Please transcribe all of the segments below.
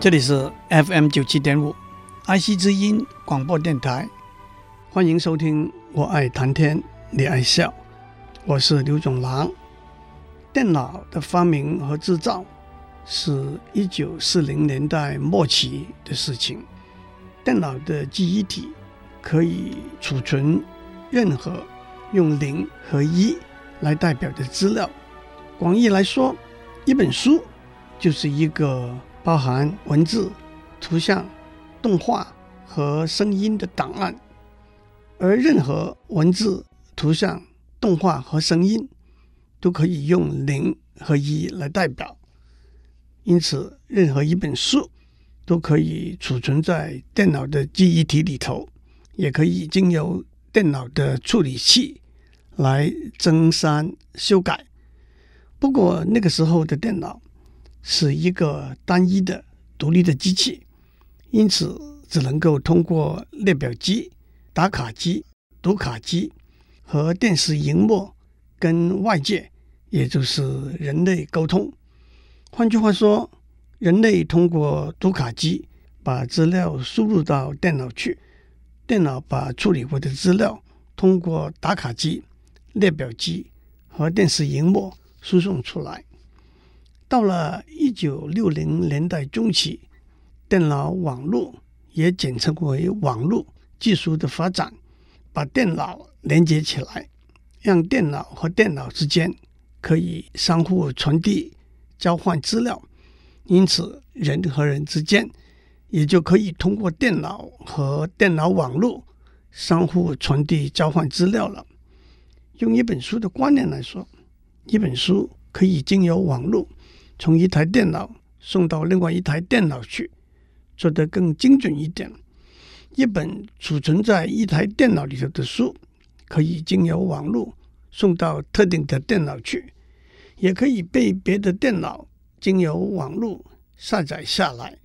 这里是 FM 九七点五，爱惜之音广播电台，欢迎收听。我爱谈天，你爱笑，我是刘总郎。电脑的发明和制造是一九四零年代末期的事情。电脑的记忆体可以储存任何用零和一来代表的资料。广义来说，一本书就是一个。包含文字、图像、动画和声音的档案，而任何文字、图像、动画和声音都可以用零和一来代表。因此，任何一本书都可以储存在电脑的记忆体里头，也可以经由电脑的处理器来增删修改。不过，那个时候的电脑。是一个单一的独立的机器，因此只能够通过列表机、打卡机、读卡机和电视荧幕跟外界，也就是人类沟通。换句话说，人类通过读卡机把资料输入到电脑去，电脑把处理过的资料通过打卡机、列表机和电视荧幕输送出来。到了一九六零年代中期，电脑网络也简称为网络技术的发展，把电脑连接起来，让电脑和电脑之间可以相互传递、交换资料。因此，人和人之间也就可以通过电脑和电脑网络相互传递、交换资料了。用一本书的观念来说，一本书可以经由网络。从一台电脑送到另外一台电脑去，做得更精准一点。一本储存在一台电脑里头的书，可以经由网络送到特定的电脑去，也可以被别的电脑经由网络下载下来。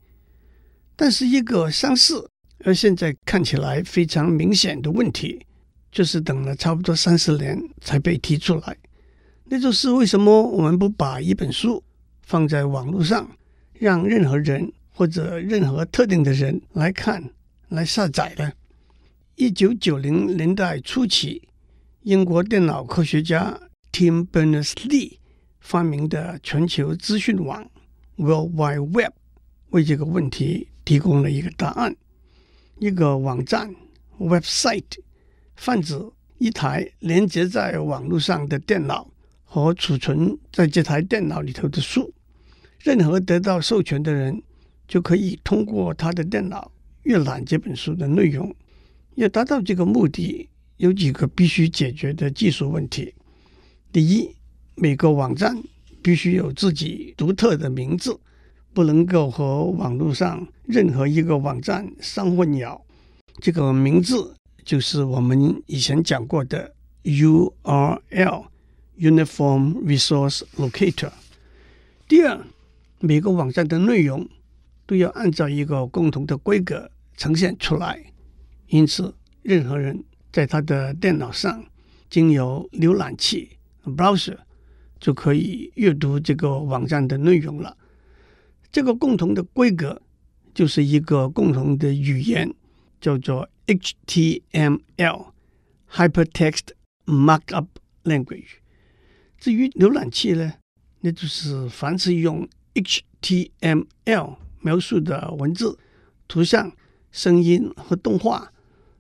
但是，一个相似而现在看起来非常明显的问题，就是等了差不多三十年才被提出来。那就是为什么我们不把一本书放在网络上，让任何人或者任何特定的人来看、来下载的。一九九零年代初期，英国电脑科学家 Tim Berners-Lee 发明的全球资讯网 （World Wide Web） 为这个问题提供了一个答案。一个网站 （website） 泛指一台连接在网络上的电脑。和储存在这台电脑里头的书，任何得到授权的人就可以通过他的电脑阅览这本书的内容。要达到这个目的，有几个必须解决的技术问题。第一，每个网站必须有自己独特的名字，不能够和网络上任何一个网站相混淆。这个名字就是我们以前讲过的 URL。Uniform Resource Locator。第二，每个网站的内容都要按照一个共同的规格呈现出来，因此任何人在他的电脑上经由浏览器 （browser） 就可以阅读这个网站的内容了。这个共同的规格就是一个共同的语言，叫做 HTML（Hypertext Markup Language）。至于浏览器呢，那就是凡是用 HTML 描述的文字、图像、声音和动画，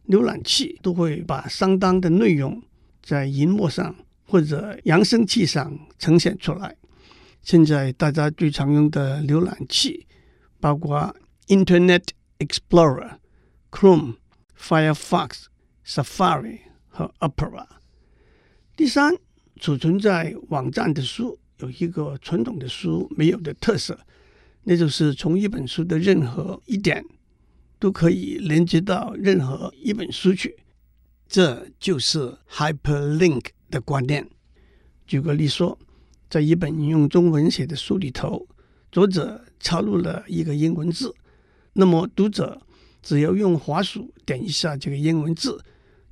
浏览器都会把相当的内容在荧幕上或者扬声器上呈现出来。现在大家最常用的浏览器包括 Internet Explorer、Chrome、Firefox、Safari 和 Opera。第三。储存在网站的书有一个传统的书没有的特色，那就是从一本书的任何一点都可以连接到任何一本书去，这就是 hyperlink 的观念。举个例说，在一本用中文写的书里头，作者插入了一个英文字，那么读者只要用滑鼠点一下这个英文字，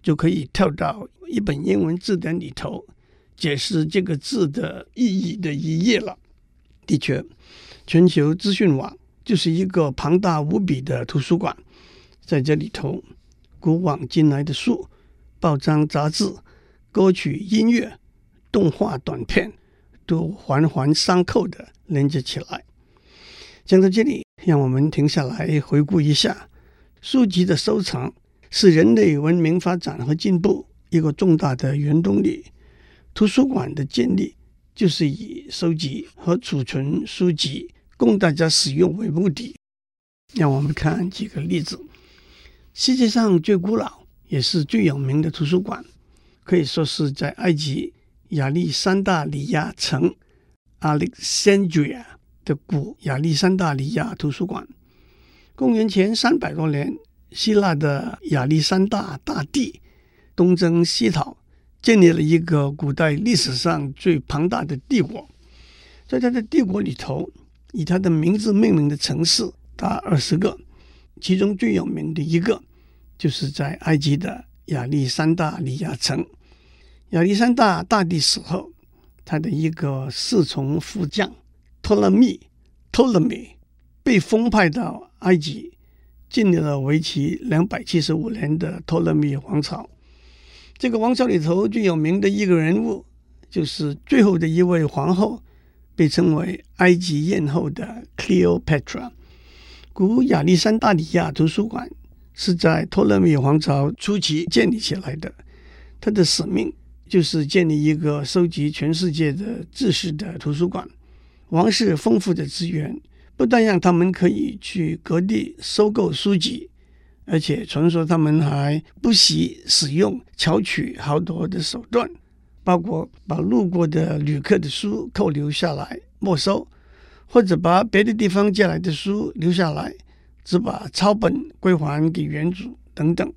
就可以跳到一本英文字典里头，解释这个字的意义的一页了。的确，全球资讯网就是一个庞大无比的图书馆，在这里头，古往今来的书、报章、杂志、歌曲、音乐、动画短片，都环环相扣的连接起来。讲到这里，让我们停下来回顾一下，书籍的收藏是人类文明发展和进步一个重大的原动力。图书馆的建立就是以收集和储存书籍供大家使用为目的。让我们看几个例子：世界上最古老也是最有名的图书馆，可以说是在埃及。亚历山大里亚城 （Alexandria） 的古亚历山大里亚图书馆，公元前三百多年，希腊的亚历山大大帝东征西讨，建立了一个古代历史上最庞大的帝国。在他的帝国里头，以他的名字命名的城市达二十个，其中最有名的一个就是在埃及的亚历山大里亚城。亚历山大大帝死后，他的一个侍从副将托勒密（托勒密）被封派到埃及，建立了为期两百七十五年的托勒密王朝。这个王朝里头最有名的一个人物，就是最后的一位皇后，被称为埃及艳后的 Cleopatra。古亚历山大里亚图书馆是在托勒密王朝初期建立起来的，它的使命。就是建立一个收集全世界的知识的图书馆。王室丰富的资源不但让他们可以去各地收购书籍，而且传说他们还不惜使用巧取豪夺的手段，包括把路过的旅客的书扣留下来没收，或者把别的地方借来的书留下来，只把抄本归还给原主等等。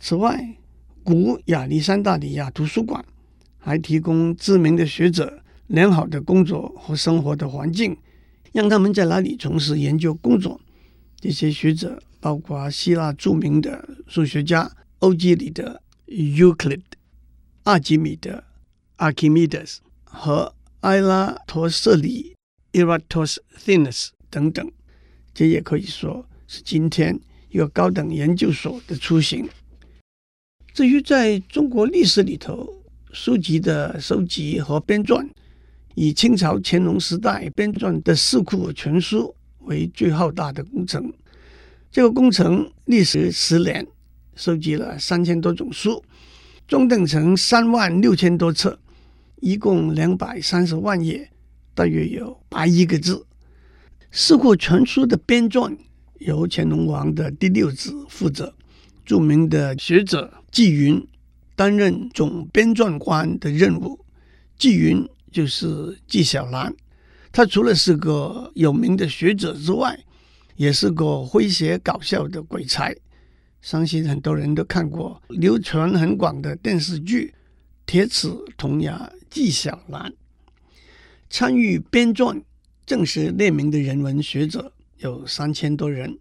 此外，古亚历山大里亚图书馆还提供知名的学者良好的工作和生活的环境，让他们在那里从事研究工作。这些学者包括希腊著名的数学家欧几里得 （Euclid）、阿基米德 （Archimedes） 和埃拉托瑟里 （Eratosthenes） 等等。这也可以说是今天一个高等研究所的雏形。至于在中国历史里头，书籍的收集和编纂，以清朝乾隆时代编纂的《四库全书》为最浩大的工程。这个工程历时十年，收集了三千多种书，装订成三万六千多册，一共两百三十万页，大约有八亿个字。《四库全书》的编撰由乾隆王的第六子负责。著名的学者纪云担任总编撰官的任务。纪云就是纪晓岚，他除了是个有名的学者之外，也是个诙谐搞笑的鬼才。相信很多人都看过流传很广的电视剧《铁齿铜牙纪晓岚》。参与编撰正式列名的人文学者有三千多人。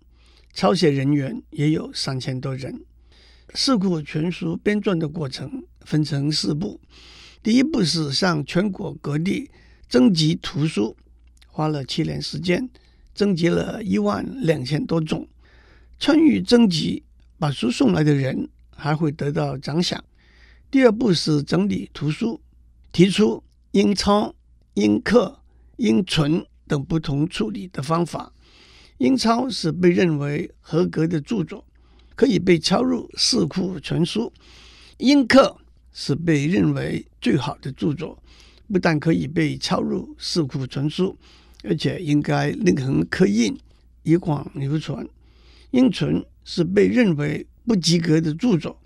抄写人员也有三千多人。《四库全书》编撰的过程分成四步：第一步是向全国各地征集图书，花了七年时间，征集了一万两千多种。参与征集把书送来的人还会得到奖赏。第二步是整理图书，提出应抄、应刻、应存等不同处理的方法。应抄是被认为合格的著作，可以被抄入《四库全书》；应刻是被认为最好的著作，不但可以被抄入《四库全书》，而且应该另行刻印，以广流传；应存是被认为不及格的著作，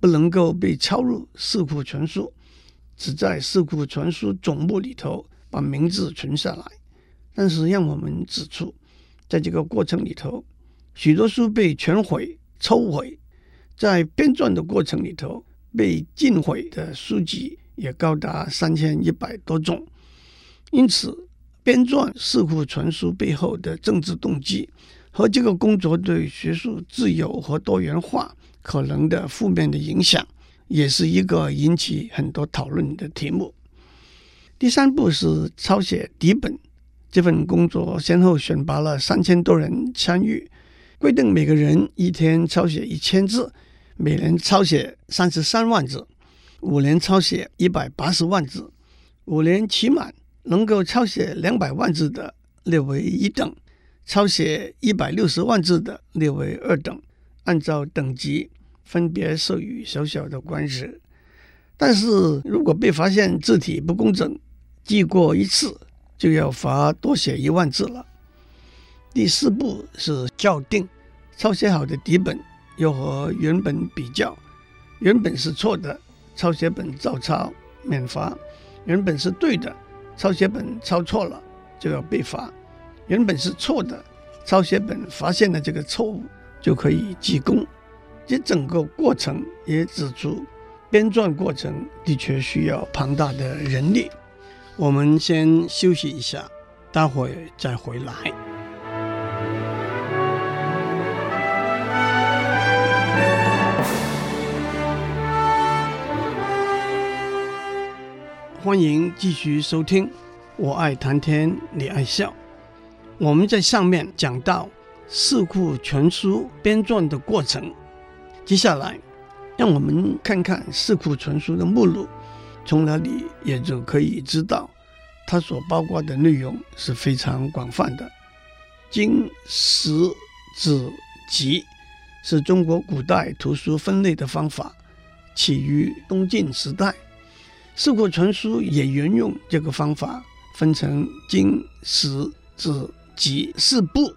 不能够被抄入《四库全书》，只在《四库全书》总目里头把名字存下来。但是让我们指出。在这个过程里头，许多书被全毁、抽毁。在编撰的过程里头，被禁毁的书籍也高达三千一百多种。因此，编撰《四库全书》背后的政治动机和这个工作对学术自由和多元化可能的负面的影响，也是一个引起很多讨论的题目。第三步是抄写底本，这份工作先后选拔了三千多人参与，规定每个人一天抄写一千字。每年抄写三十三万字，五年抄写一百八十万字，五年期满能够抄写两百万字的列为一等，抄写一百六十万字的列为二等，按照等级分别授予小小的官职。但是如果被发现字体不工整，记过一次就要罚多写一万字了。第四步是校订，抄写好的底本。要和原本比较，原本是错的，抄写本照抄免罚；原本是对的，抄写本抄错了就要被罚；原本是错的，抄写本发现了这个错误就可以记功。这整个过程也指出，编撰过程的确需要庞大的人力。我们先休息一下，待会再回来。欢迎继续收听，我爱谈天，你爱笑。我们在上面讲到《四库全书》编撰的过程，接下来让我们看看《四库全书》的目录，从哪里也就可以知道，它所包括的内容是非常广泛的。经、史、子、集是中国古代图书分类的方法，起于东晋时代。四库全书也沿用这个方法，分成经、史、子、集四部，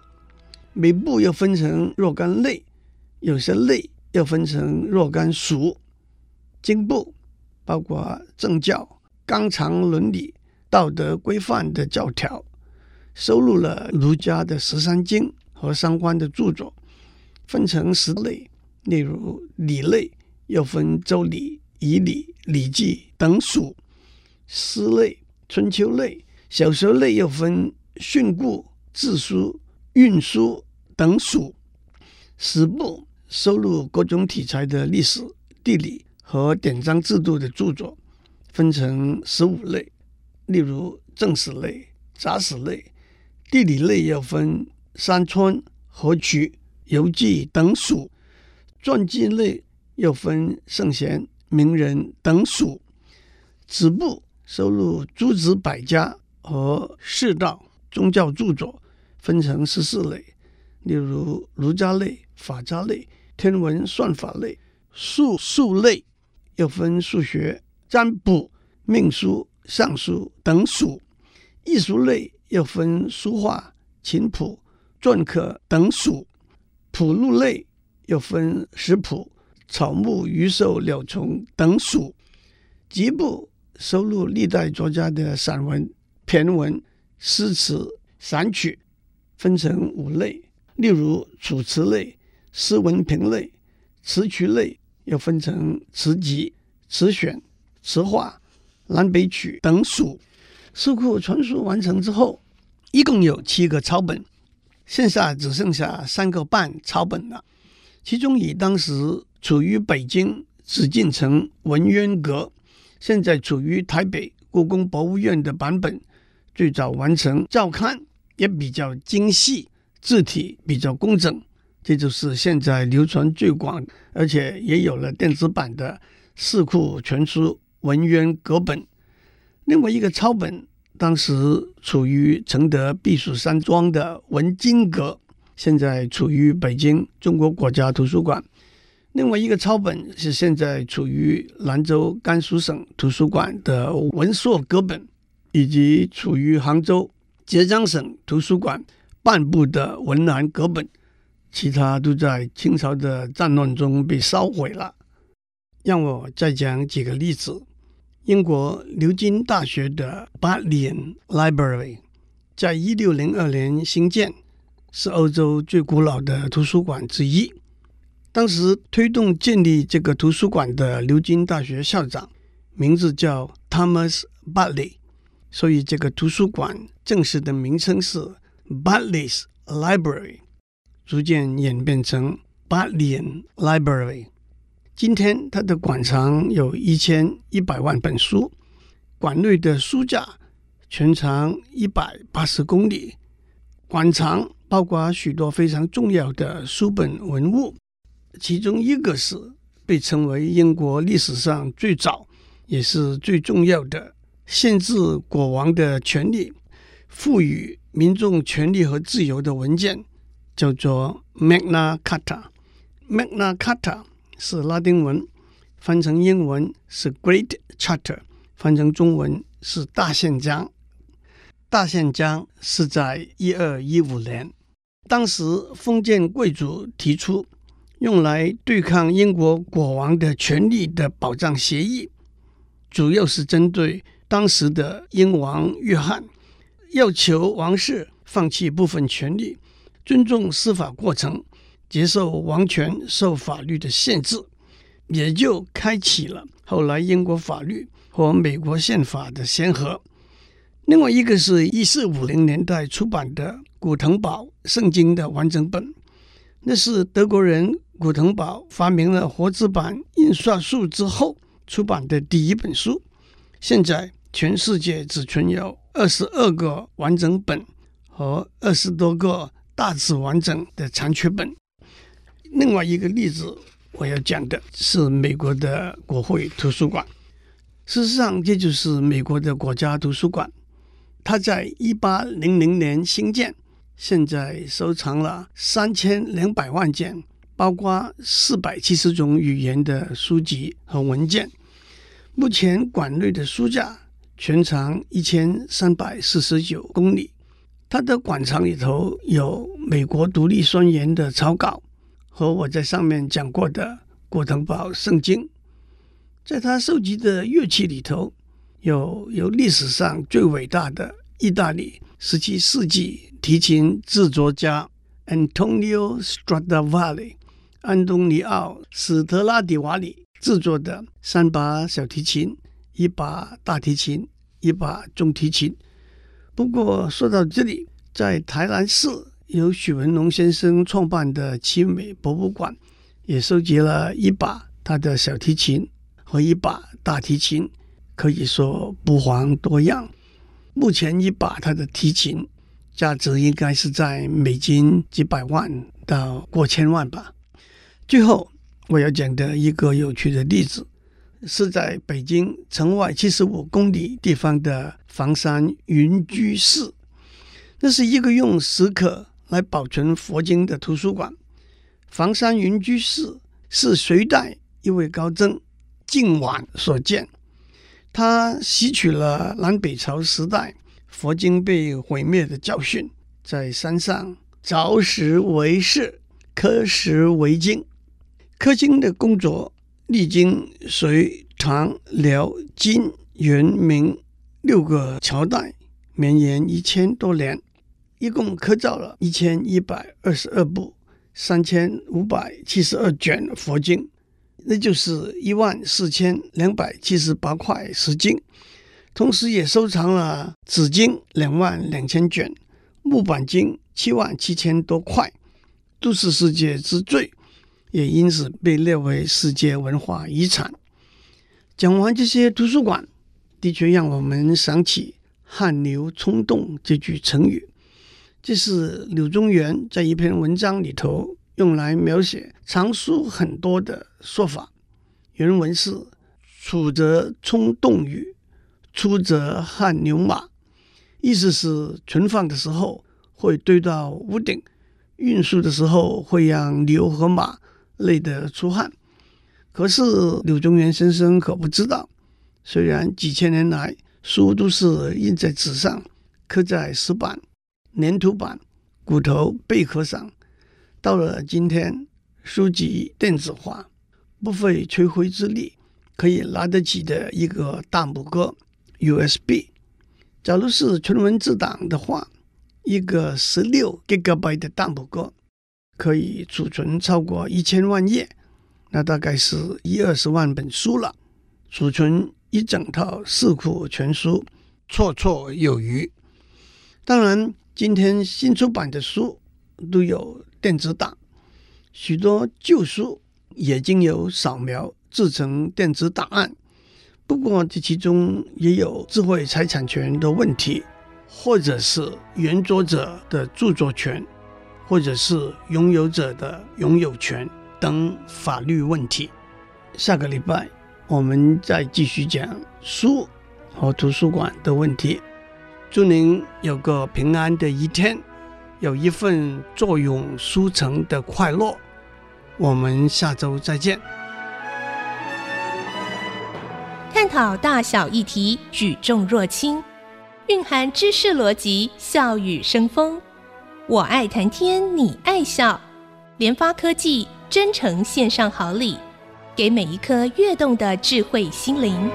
每部又分成若干类，有些类又分成若干属。经部包括政教、纲常伦理、道德规范的教条，收录了儒家的十三经和相关的著作，分成十类，例如礼类又分周礼。以礼、礼记等属，诗类、春秋类、小说类又分训詁、志书、运书等属。史部收录各种题材的历史、地理和典章制度的著作，分成十五类，例如正史类、杂史类。地理类要分山川、河渠、游记等属。传记类又分圣贤。名人等属，子部收录诸子百家和世道宗教著作，分成十四类，例如儒家类、法家类、天文算法类、术数类，又分数学、占卜、命书、尚书等属。艺术类又分书画、琴谱、篆刻等属。谱录类又分食谱。草木、鱼兽、鸟虫等属。集部收录历代作家的散文、骈文、诗词、散曲，分成五类，例如楚辞类、诗文评类、词曲类，又分成词集、词选、词话、南北曲等属。四库全书完成之后，一共有七个抄本，现下只剩下三个半抄本了。其中以当时处于北京紫禁城文渊阁，现在处于台北故宫博物院的版本，最早完成，照看也比较精细，字体比较工整。这就是现在流传最广，而且也有了电子版的《四库全书文渊阁本》。另外一个抄本，当时处于承德避暑山庄的文津阁。现在处于北京中国国家图书馆，另外一个抄本是现在处于兰州甘肃省图书馆的文朔阁本，以及处于杭州浙江省图书馆半部的文澜阁本，其他都在清朝的战乱中被烧毁了。让我再讲几个例子：英国牛津大学的 Bodleian Library 在一六零二年兴建。是欧洲最古老的图书馆之一。当时推动建立这个图书馆的牛津大学校长名字叫 Thomas Bartley，所以这个图书馆正式的名称是 Bartley's Library，逐渐演变成 Bodleian Library。今天它的馆藏有一千一百万本书，馆内的书架全长一百八十公里，馆藏包括许多非常重要的书本文物。其中一个是被称为英国历史上最早也是最重要的限制国王的权利、赋予民众权利和自由的文件，叫做 Magna Carta。Magna Carta 是拉丁文，翻成英文是 Great Charter，翻成中文是大宪章。大宪章是在一二一五年，当时封建贵族提出。用来对抗英国国王的权力的保障协议，主要是针对当时的英王约翰，要求王室放弃部分权力，尊重司法过程，接受王权受法律的限制，也就开启了后来英国法律和美国宪法的先河。另外一个是一四五零年代出版的古腾堡圣经的完整本，那是德国人。古腾堡发明了活字版印刷术之后出版的第一本书。现在全世界只存有二十二个完整本和二十多个大致完整的残缺本。另外一个例子我要讲的是美国的国会图书馆。事实上，这就是美国的国家图书馆。它在一八零零年兴建，现在收藏了三千两百万件。包括四百七十种语言的书籍和文件。目前馆内的书架全长一千三百四十九公里。它的馆藏里头有美国独立宣言的草稿和我在上面讲过的古腾堡圣经。在他收集的乐器里头，有有历史上最伟大的意大利十七世纪提琴制作家 Antonio Stradivari。安东尼奥·史特拉迪瓦里制作的三把小提琴、一把大提琴、一把中提琴。不过说到这里，在台南市由许文龙先生创办的奇美博物馆，也收集了一把他的小提琴和一把大提琴，可以说不遑多让。目前一把他的提琴价值应该是在美金几百万到过千万吧。最后，我要讲的一个有趣的例子，是在北京城外七十五公里地方的房山云居寺。那是一个用石刻来保存佛经的图书馆。房山云居寺是隋代一位高僧净晚所建，他吸取了南北朝时代佛经被毁灭的教训，在山上凿石为室，刻石为经。刻经的工作历经隋、唐、辽、金、元、明六个朝代，绵延一千多年，一共刻造了一千一百二十二部、三千五百七十二卷佛经，那就是一万四千两百七十八块石经。同时，也收藏了纸经两万两千卷、木板经七万七千多块，都是世界之最。也因此被列为世界文化遗产。讲完这些图书馆，的确让我们想起“汗牛充栋”这句成语。这是柳宗元在一篇文章里头用来描写藏书很多的说法。原文是：“储则充栋宇，出则汗牛马。”意思是存放的时候会堆到屋顶，运输的时候会让牛和马。累得出汗，可是柳宗元先生可不知道，虽然几千年来书都是印在纸上，刻在石板、粘土板、骨头、贝壳上，到了今天，书籍电子化，不费吹灰之力，可以拿得起的一个大拇哥 USB。假如是纯文字档的话，一个十六 Gigabyte 的大拇哥可以储存超过一千万页，那大概是一二十万本书了。储存一整套四库全书，绰绰有余。当然，今天新出版的书都有电子档，许多旧书也经由扫描制成电子档案。不过，这其中也有智慧财产权的问题，或者是原作者的著作权，或者是拥有者的拥有权等法律问题。下个礼拜我们再继续讲书和图书馆的问题。祝您有个平安的一天，有一份坐拥书城的快乐。我们下周再见。探讨大小议题，举重若轻，蕴含知识逻辑，笑语生风。我爱谈天，你爱笑。联发科技真诚献上好礼，给每一颗跃动的智慧心灵。